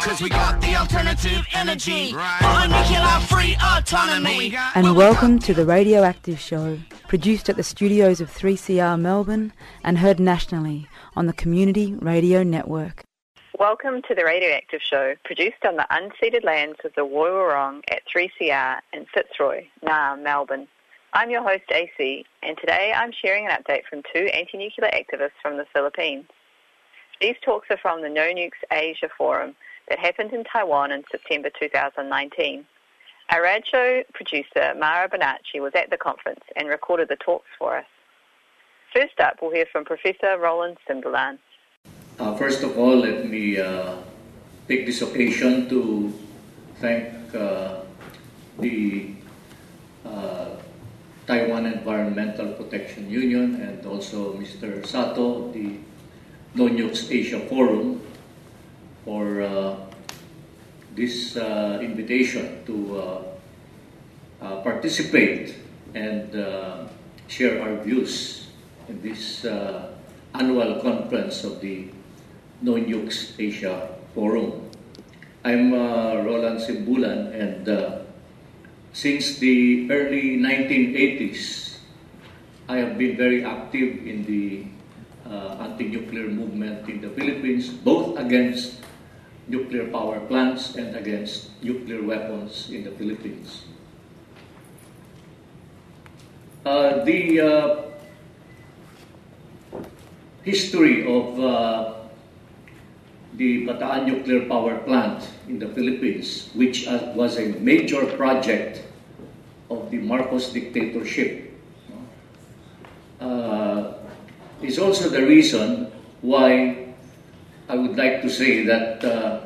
Cause we got the alternative energy. Right. Nuclear free autonomy. And welcome to the Radioactive Show, produced at the studios of 3CR Melbourne and heard nationally on the Community Radio Network. Welcome to the Radioactive Show, produced on the unceded lands of the Woiwurrung at 3CR in Fitzroy, Naarm, Melbourne. I'm your host, AC, and today I'm sharing an update from two anti-nuclear activists from the Philippines. These talks are from the No Nukes Asia Forum that happened in Taiwan in September 2019. Our radio producer, Mara Bonacci, was at the conference and recorded the talks for us. First up, we'll hear from Professor Roland Simbulan. Uh, first of all, let me uh, take this occasion to thank uh, the uh, Taiwan Environmental Protection Union and also Mr. Sato, the No Nukes Asia Forum, for uh, this uh, invitation to uh, participate and share our views in this annual conference of the No Nukes Asia Forum. I'm Roland Simbulan and since the early 1980s, I have been very active in the uh, anti-nuclear movement in the Philippines, both against nuclear power plants and against nuclear weapons in the Philippines. Uh, the uh, history of uh, the Bataan nuclear power plant in the Philippines, which uh, was a major project of the Marcos dictatorship, uh, is also the reason why I would like to say that uh,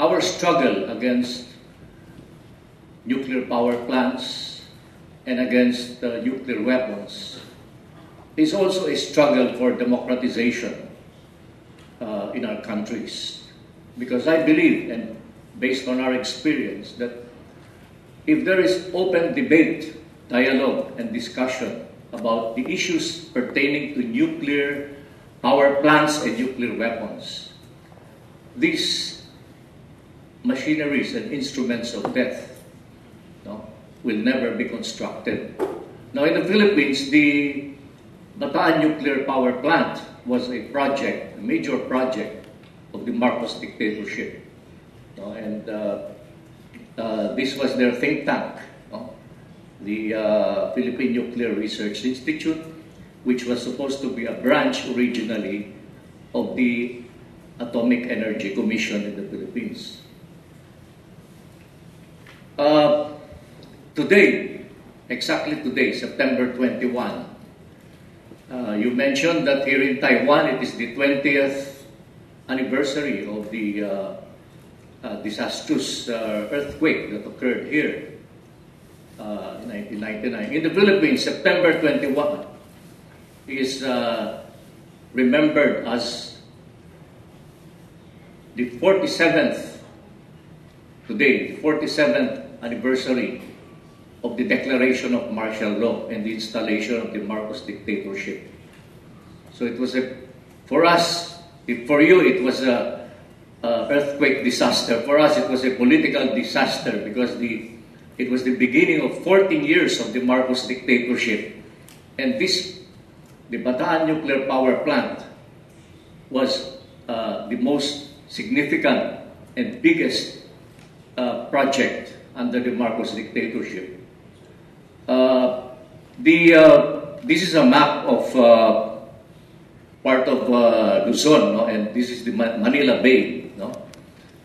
our struggle against nuclear power plants and against uh, nuclear weapons is also a struggle for democratization uh, in our countries. Because I believe, and based on our experience, that if there is open debate, dialogue, and discussion about the issues pertaining to nuclear power plants and nuclear weapons, these machineries and instruments of death no, will never be constructed. Now, in the Philippines, the Bataan nuclear power plant was a project, a major project of the Marcos dictatorship. No, and uh, uh, this was their think tank, no? the uh, Philippine Nuclear Research Institute, which was supposed to be a branch originally of the Atomic Energy Commission in the Philippines. Uh, today, exactly today, September 21, uh, you mentioned that here in Taiwan it is the 20th anniversary of the uh, uh disastrous uh, earthquake that occurred here uh, in 1999. In the Philippines, September 21 is remembered as the 47th, today, 47th anniversary of the declaration of martial law and the installation of the Marcos dictatorship. So it was a, for us, for you it was a, a earthquake disaster. For us it was a political disaster because the, it was the beginning of 14 years of the Marcos dictatorship. And this, the Bataan nuclear power plant was uh, the most significant and biggest uh, project under the Marcos dictatorship. Uh, the, uh, this is a map of uh, part of uh, Luzon, no? and this is the Manila Bay. No?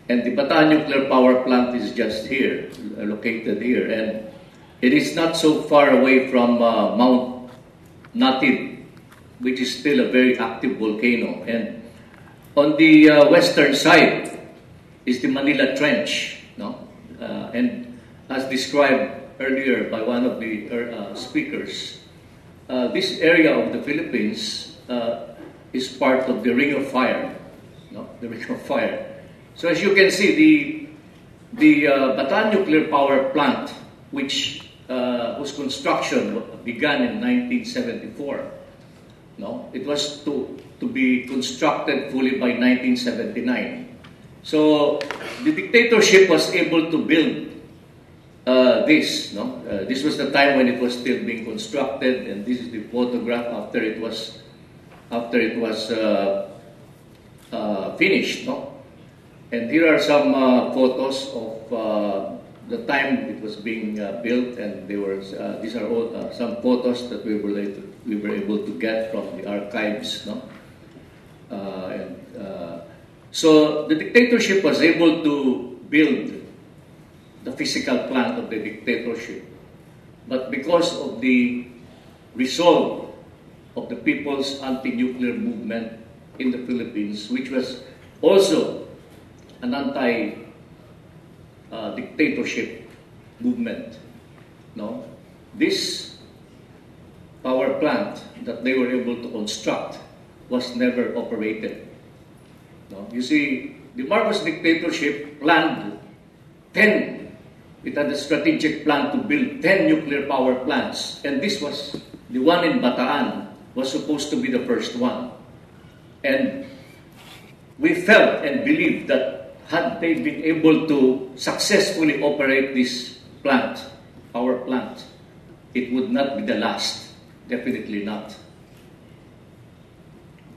And the Bataan nuclear power plant is just here, located here. And it is not so far away from uh, Mount Natib, which is still a very active volcano. And on the uh, western side is the Manila Trench, no? Uh, and as described earlier by one of the uh, speakers, uh, this area of the Philippines uh, is part of the Ring of Fire, no? The Ring of Fire. So as you can see, the the uh, Bataan nuclear power plant, which whose construction began in 1974, no, it was to to be constructed fully by 1979. So the dictatorship was able to build uh, this. No, uh, this was the time when it was still being constructed, and this is the photograph after it was after it was uh, uh finished. No, and here are some uh, photos of uh, the time it was being built, and they were these are all some photos that we were able to, we were able to get from the archives, no? Uh, and uh, so the dictatorship was able to build the physical plant of the dictatorship, but because of the resolve of the people's anti-nuclear movement in the Philippines, which was also an anti uh, dictatorship movement. No, this power plant that they were able to construct was never operated. No, you see, the Marcos dictatorship planned ten. It had a strategic plan to build ten nuclear power plants, and this was the one in Bataan was supposed to be the first one. And we felt and believed that had they been able to successfully operate this plant, our plant, it would not be the last. Definitely not.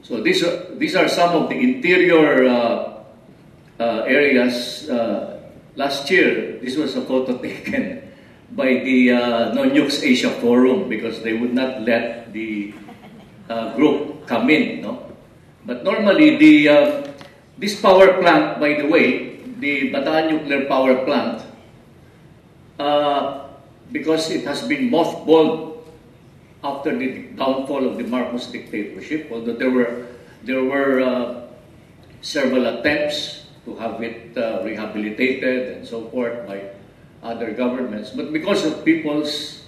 So these are, these are some of the interior uh, uh, areas. Uh, last year, this was a photo taken by the uh, No Nukes Asia Forum because they would not let the uh, group come in. No? But normally, the uh, this power plant, by the way, the Bataan nuclear power plant, uh, because it has been mothballed after the downfall of the Marcos dictatorship, although there were, there were uh, several attempts to have it uh, rehabilitated and so forth by other governments. But because of people's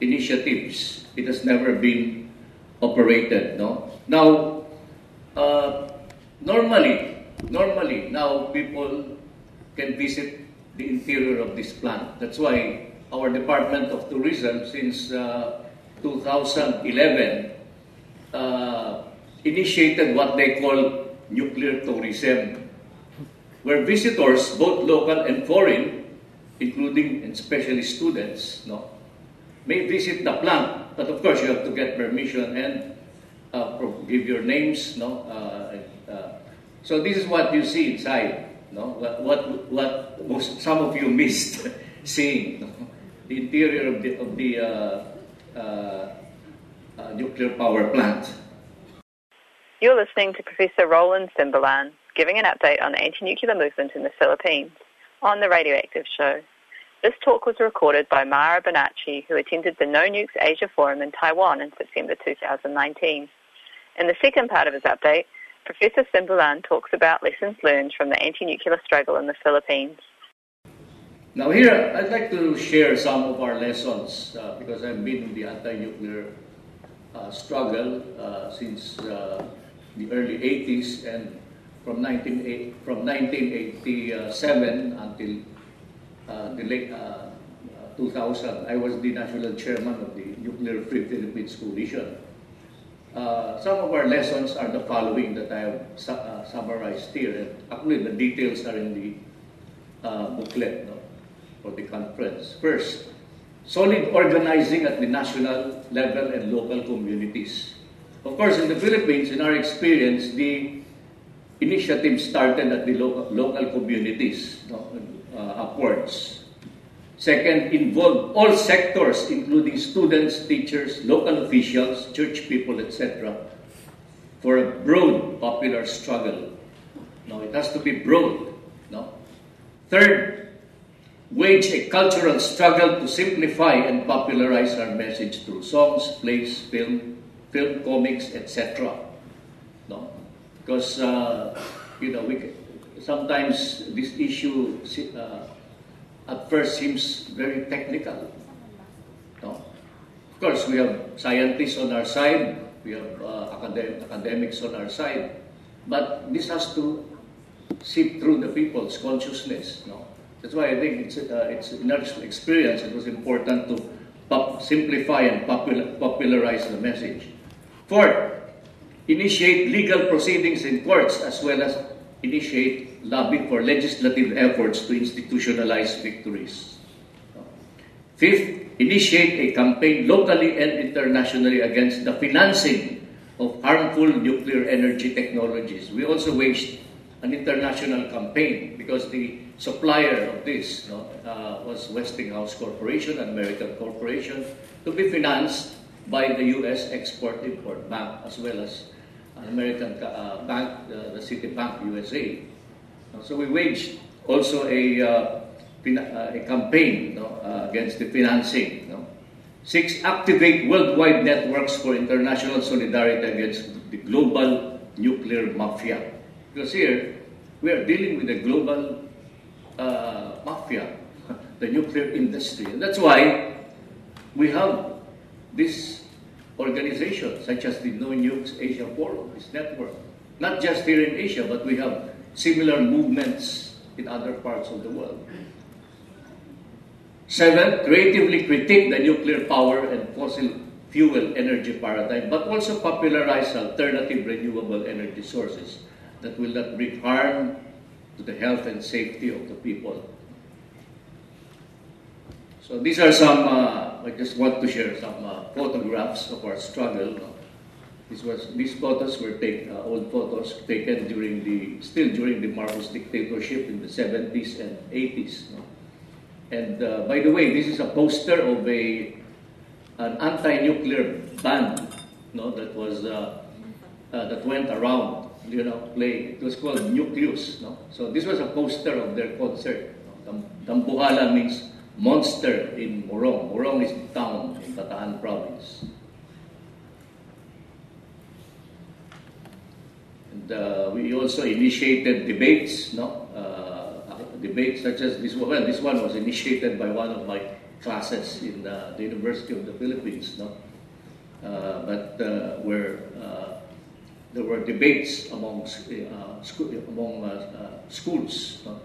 initiatives, it has never been operated. No? Now, uh, normally, normally now people can visit the interior of this plant. That's why our Department of Tourism since uh, 2011 uh, initiated what they call nuclear tourism, where visitors, both local and foreign, including and especially students, no, may visit the plant. But of course, you have to get permission and uh, give your names, no, uh, uh so this is what you see inside. No? What, what, what most, some of you missed seeing. No? The interior of the, of the uh, uh, uh, nuclear power plant. You're listening to Professor Roland Simbulan giving an update on the anti-nuclear movement in the Philippines on the Radioactive Show. This talk was recorded by Mara Bonacci, who attended the No Nukes Asia Forum in Taiwan in September 2019. In the second part of his update, Professor Simbulan talks about lessons learned from the anti-nuclear struggle in the Philippines. Now here, I'd like to share some of our lessons uh, because I've been in the anti-nuclear uh, struggle uh, since uh, the early 80s and from, 19, from 1987 until uh, the late uh, 2000. I was the national chairman of the Nuclear Free Philippines Coalition. Some of our lessons are the following that I have su summarized here. And actually, the details are in the booklet no, for the conference. First, solid organizing at the national level and local communities. Of course, in the Philippines, in our experience, the initiative started at the local, local communities uh, upwards. Second, involve all sectors, including students, teachers, local officials, church people, etc., for a broad popular struggle. No, it has to be broad. No. Third, wage a cultural struggle to simplify and popularize our message through songs, plays, film, film, comics, etc. No, because uh, you know we sometimes this issue. Uh, at first seems very technical. No? Of course, we have scientists on our side, we have uh, academic, academics on our side, but this has to seep through the people's consciousness. No? That's why I think it's, uh, it's our experience, it was important to pop- simplify and popular- popularize the message. Fourth, initiate legal proceedings in courts as well as initiate lobby for legislative efforts to institutionalize victories. Fifth, initiate a campaign locally and internationally against the financing of harmful nuclear energy technologies. We also waged an international campaign because the supplier of this uh, was Westinghouse Corporation, an American corporation, to be financed by the U.S. Export-Import Bank as well as an American uh, bank, uh, the Citibank USA. So we waged also a, uh, uh, a campaign uh, against the financing. Six, activate worldwide networks for international solidarity against the global nuclear mafia. Because here, we are dealing with a global uh, mafia, the nuclear industry. And that's why we have this organization, such as the No Nukes Asia Forum, this network. Not just here in Asia, but we have similar movements in other parts of the world. Seven, creatively critique the nuclear power and fossil fuel energy paradigm, but also popularize alternative renewable energy sources that will not bring harm to the health and safety of the people. So these are some, uh, I just want to share some uh, photographs of our struggle. This was, these photos were taken, uh, old photos taken during the, still during the Marcos dictatorship in the 70s and 80s. No? And uh, by the way, this is a poster of a, an anti-nuclear band no, that was, uh, uh, that went around you know, play. It was called Nucleus. No? So this was a poster of their concert. No? Dambuhala means monster in Morong. Morong is the town in Bataan province. And uh, we also initiated debates, no? Uh, debates such as this one. Well, this one was initiated by one of my classes in the, the University of the Philippines, no? Uh, but uh, where uh, there were debates among, uh, school, among uh, uh, schools. Well,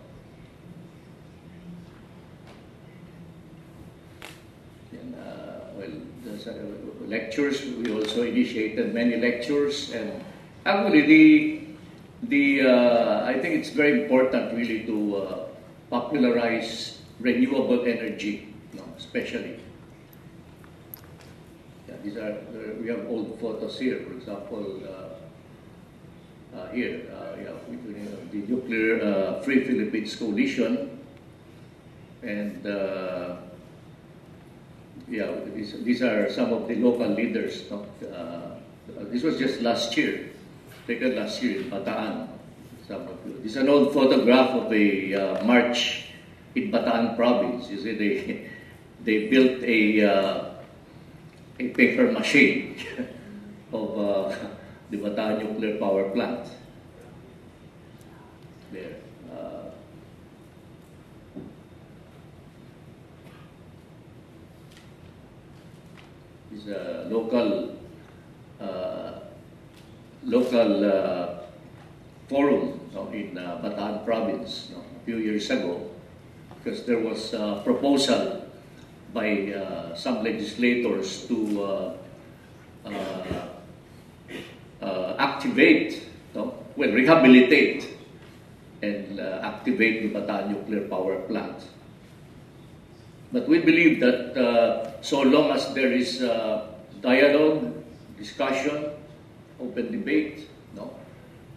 lectures, we also initiated many lectures and actually the, the I think it's very important really to popularize renewable energy, you know, especially these are, uh, we have old photos here, for example, uh, uh, here, uh, yeah, the Nuclear uh, Free Philippines Coalition, and yeah, these, these are some of the local leaders. No? this was just last year, taken last year in Bataan. This is an old photograph of a uh, march in Bataan province. You see, they, they built a, uh, a paper machine of uh, the Bataan nuclear power plant. There. Uh, is a local uh, local uh, forum know, in uh, Bataan province know, a few years ago because there was a proposal by uh, some legislators to uh, uh, activate, no? well, rehabilitate and uh, activate the Bataan nuclear power plant. But we believe that uh, so long as there is uh, dialogue, discussion, open debate, no,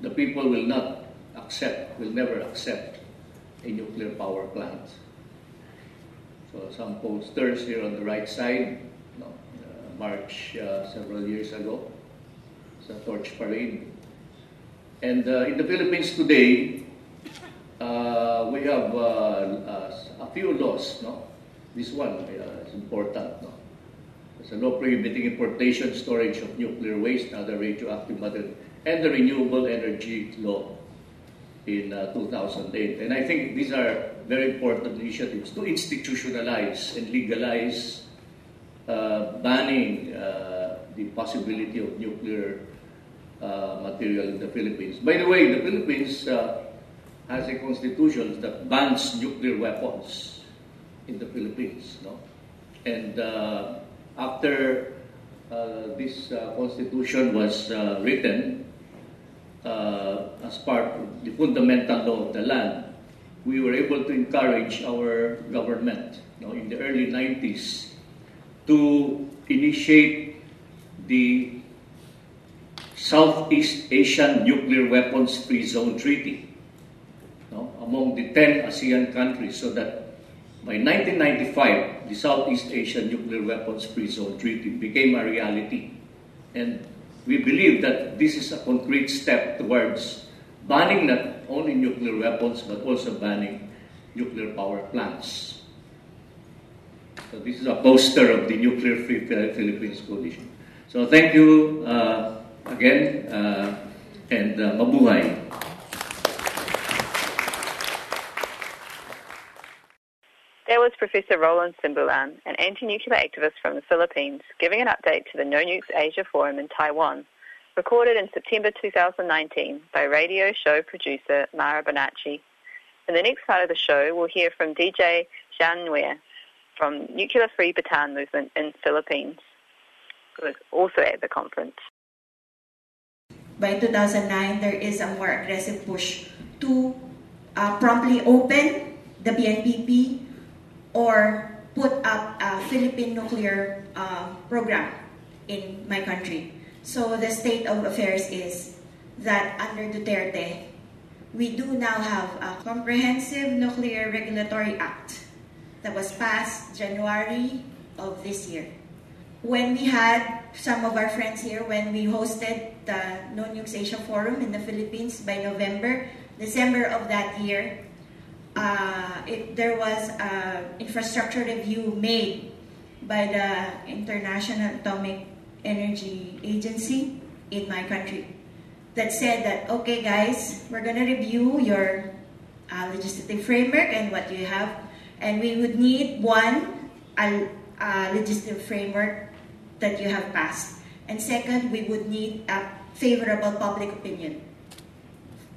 the people will not accept, will never accept a nuclear power plant. So some posters here on the right side, no, uh, March uh, several years ago, sa torch parade. And uh, in the Philippines today, uh, we have uh, uh, a few laws. No, this one uh, is important. No, there's a law prohibiting importation, storage of nuclear waste, other radioactive material, and the renewable energy law in uh, 2008. And I think these are very important initiatives to institutionalize and legalize uh, banning uh, the possibility of nuclear uh, material in the Philippines. By the way, the Philippines uh, has a constitution that bans nuclear weapons in the Philippines. No? And uh, after uh, this uh, constitution was uh, written, uh, as part of the fundamental law of the land, we were able to encourage our government you know, in the early 90s to initiate the Southeast Asian Nuclear Weapons Free Zone Treaty know, among the 10 ASEAN countries so that by 1995, the Southeast Asian Nuclear Weapons Free Zone Treaty became a reality. And we believe that this is a concrete step towards banning not only nuclear weapons but also banning nuclear power plants. So this is a poster of the Nuclear Free Philippines Coalition. So thank you uh, again uh, and uh, mabuhay. There was Professor Roland Simbulan, an anti-nuclear activist from the Philippines, giving an update to the No Nukes Asia Forum in Taiwan, recorded in September 2019 by radio show producer Mara Bonacci. In the next part of the show, we'll hear from DJ Jean Nguyen from Nuclear Free Bataan Movement in Philippines, who was also at the conference. By 2009, there is a more aggressive push to uh, promptly open the BNPP or put up a Philippine nuclear uh, program in my country. So the state of affairs is that under Duterte, we do now have a comprehensive nuclear regulatory act that was passed January of this year. When we had some of our friends here, when we hosted the No Nukes Asia Forum in the Philippines by November, December of that year, uh, it, there was an infrastructure review made by the International Atomic Energy Agency in my country that said that, okay, guys, we're going to review your uh, legislative framework and what you have, and we would need one a legislative framework that you have passed. And second, we would need a favorable public opinion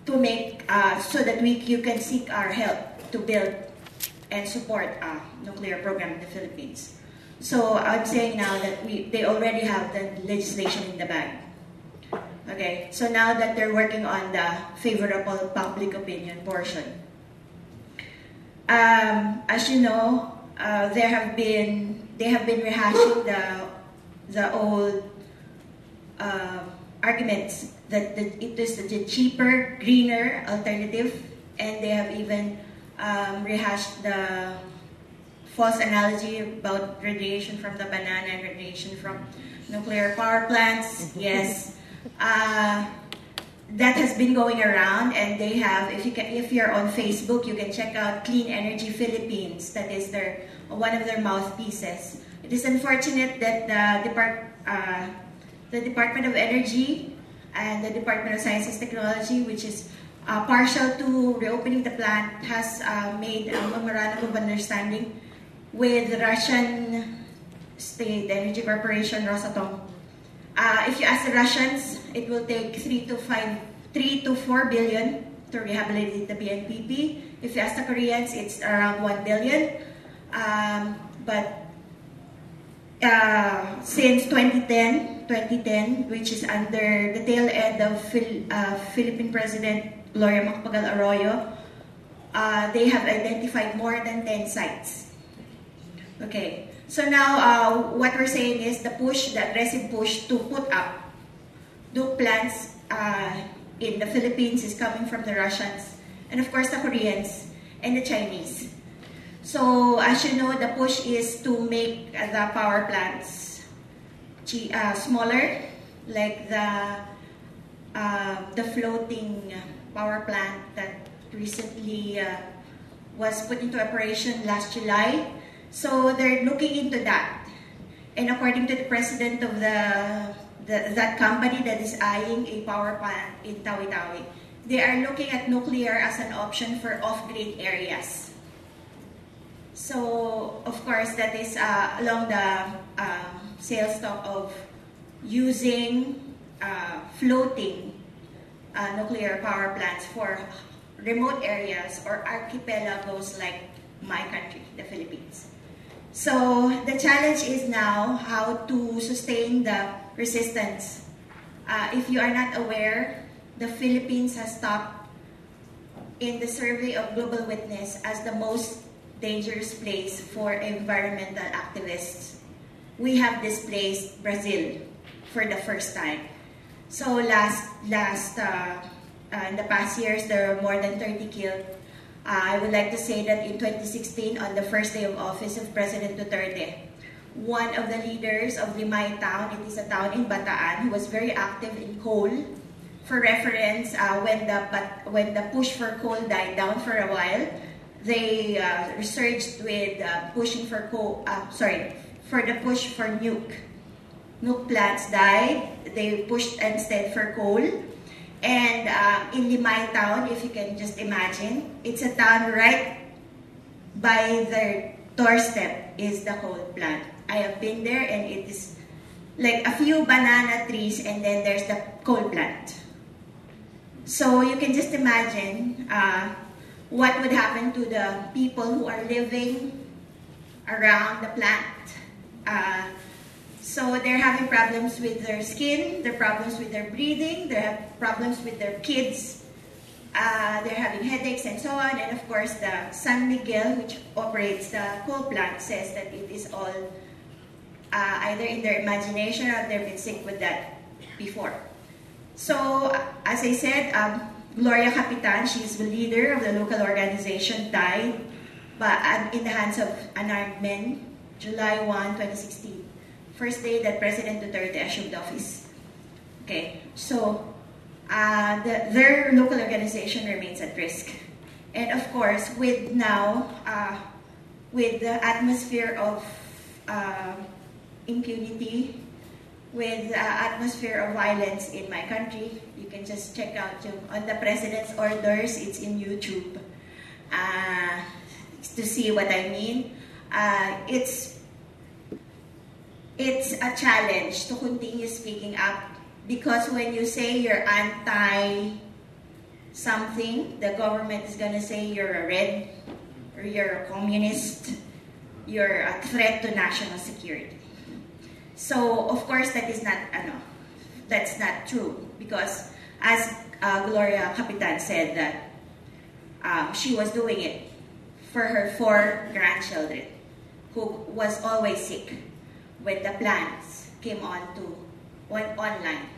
to make uh, so that we you can seek our help to build and support a nuclear program in the Philippines. So I'm saying now that we they already have the legislation in the bag. Okay, so now that they're working on the favorable public opinion portion. Um, as you know, uh, there have been they have been rehashing the the old uh, arguments that the, it is the cheaper, greener alternative, and they have even um, rehashed the false analogy about radiation from the banana and radiation from nuclear power plants. yes, uh, that has been going around, and they have. If you can, if you're on Facebook, you can check out Clean Energy Philippines. That is their one of their mouthpieces. It is unfortunate that the depart, uh, the Department of Energy and the Department of Science and Technology, which is uh, partial to reopening the plant, has uh, made a memorandum of understanding with the Russian state energy corporation Rosatom. Uh, if you ask the Russians, it will take three to five, three to four billion to rehabilitate the BNPP. If you ask the Koreans, it's around one billion. Um, but uh, since 2010, 2010, which is under the tail end of Phil, uh, Philippine President Gloria Macapagal Arroyo, uh, they have identified more than 10 sites. Okay, so now uh, what we're saying is the push, the aggressive push to put up nuke plants uh, in the Philippines is coming from the Russians and of course the Koreans and the Chinese. So as you know, the push is to make the power plants uh, smaller, like the uh, the floating power plant that recently uh, was put into operation last July. So they're looking into that. And according to the president of the, the that company that is eyeing a power plant in Tawi-Tawi, they are looking at nuclear as an option for off-grid areas. So, of course, that is uh, along the uh, sales talk of using uh, floating uh, nuclear power plants for remote areas or archipelagos like my country, the Philippines. So the challenge is now how to sustain the resistance. Uh, if you are not aware, the Philippines has topped in the survey of Global Witness as the most dangerous place for environmental activists. We have displaced Brazil for the first time. So last last uh, uh, in the past years, there were more than 30 killed. Uh, I would like to say that in 2016, on the first day of office of President Duterte, one of the leaders of Limay town, it is a town in Bataan, who was very active in coal. For reference, uh, when the when the push for coal died down for a while, they uh, resurged with uh, pushing for coal. Uh, sorry, for the push for nuke. Nuke plants died. They pushed instead for coal. And uh, in Limay town, if you can just imagine, it's a town right by their doorstep is the coal plant. I have been there and it is like a few banana trees and then there's the coal plant. So you can just imagine uh, what would happen to the people who are living around the plant. Uh, so they're having problems with their skin, their problems with their breathing, they have problems with their kids, uh, they're having headaches and so on. And of course, the San Miguel, which operates the coal plant, says that it is all uh, either in their imagination or they've been sick with that before. So, as I said, um, Gloria Capitan, she's the leader of the local organization, died but in the hands of unarmed men, July 1, 2016 first day that President Duterte assumed office. Okay, so uh, the, their local organization remains at risk. And of course, with now, uh, with the atmosphere of uh, impunity, with the atmosphere of violence in my country, can just check out on the president's orders, it's in YouTube, uh, to see what I mean. Uh, it's it's a challenge to continue speaking up because when you say you're anti something, the government is going to say you're a red or you're a communist, you're a threat to national security. So, of course, that is not, ano, that's not true because as uh, Gloria Capitan said that um, she was doing it for her four grandchildren who was always sick when the plans came on to went online.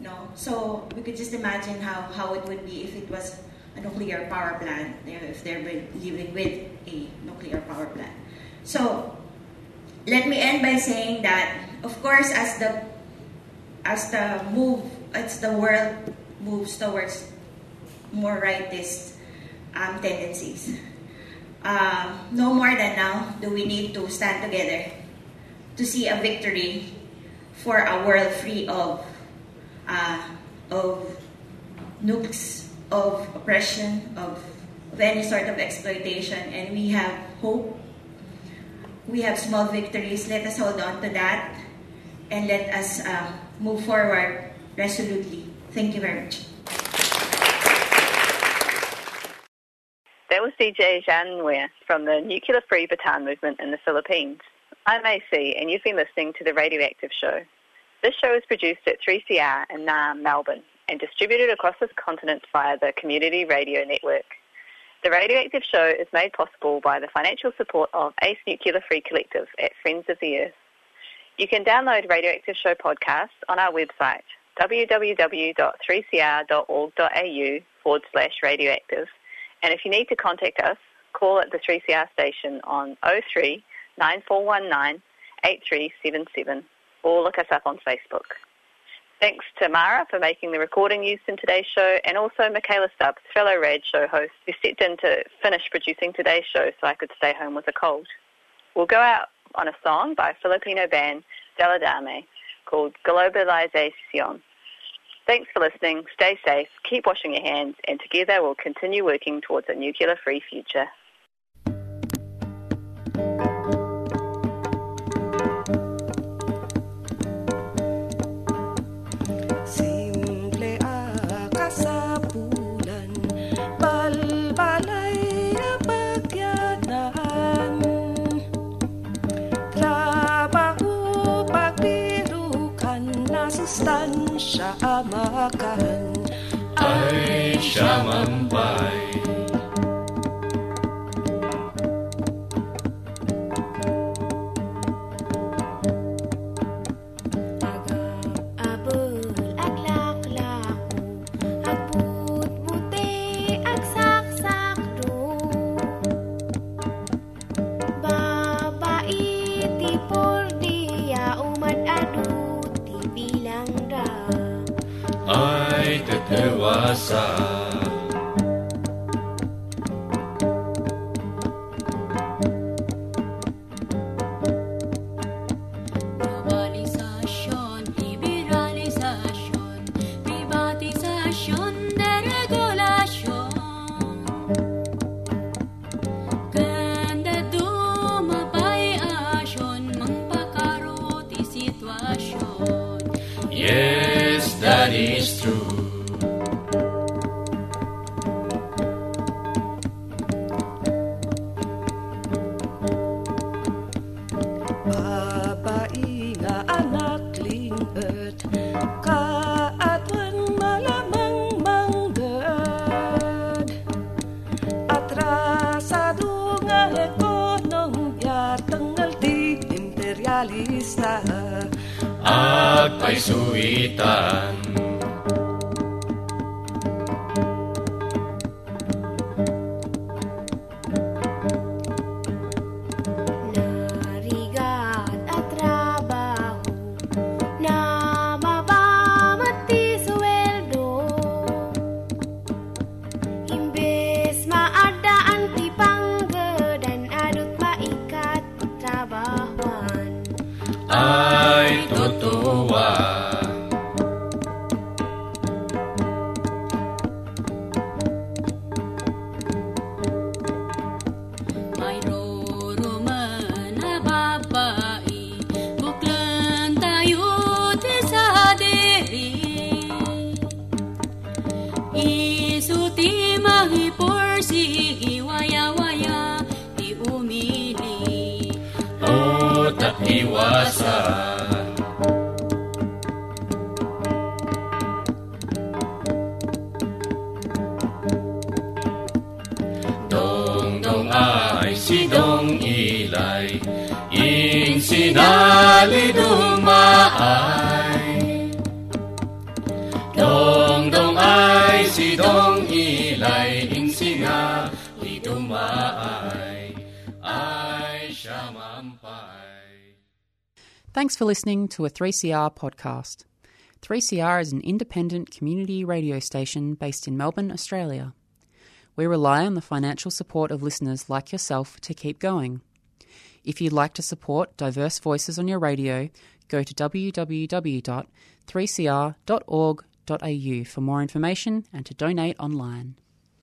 No, so we could just imagine how, how it would be if it was a nuclear power plant, if they're living with a nuclear power plant. So let me end by saying that, of course, as the as the move, as the world moves towards more rightist um, tendencies, uh, no more than now do we need to stand together to see a victory for a world free of uh, of nukes, of oppression, of, of any sort of exploitation, and we have hope. We have small victories. Let us hold on to that, and let us uh, move forward resolutely. Thank you very much. That was DJ Zhan Nguyen from the Nuclear Free Bataan movement in the Philippines. I'm AC, and you've been listening to The Radioactive Show. This show is produced at 3CR in Naarm, Melbourne, and distributed across this continent via the Community Radio Network. The Radioactive Show is made possible by the financial support of ACE Nuclear Free Collective at Friends of the Earth. You can download Radioactive Show podcasts on our website, www.3cr.org.au forward slash radioactive. And if you need to contact us, call at the 3CR station on 03 9419 8377 or look us up on Facebook. Thanks to Mara for making the recording used in today's show and also Michaela Stubbs, fellow RAD show host, who stepped in to finish producing today's show so I could stay home with a cold. We'll go out on a song by Filipino band Dela Dame called Globalization. Thanks for listening, stay safe, keep washing your hands, and together we'll continue working towards a nuclear-free future. I shall not membaik Dong dong si dong siya mampay Thanks for listening to a 3CR podcast. 3CR is an independent community radio station based in Melbourne, Australia. We rely on the financial support of listeners like yourself to keep going. If you'd like to support diverse voices on your radio, go to www.3cr.org.au for more information and to donate online.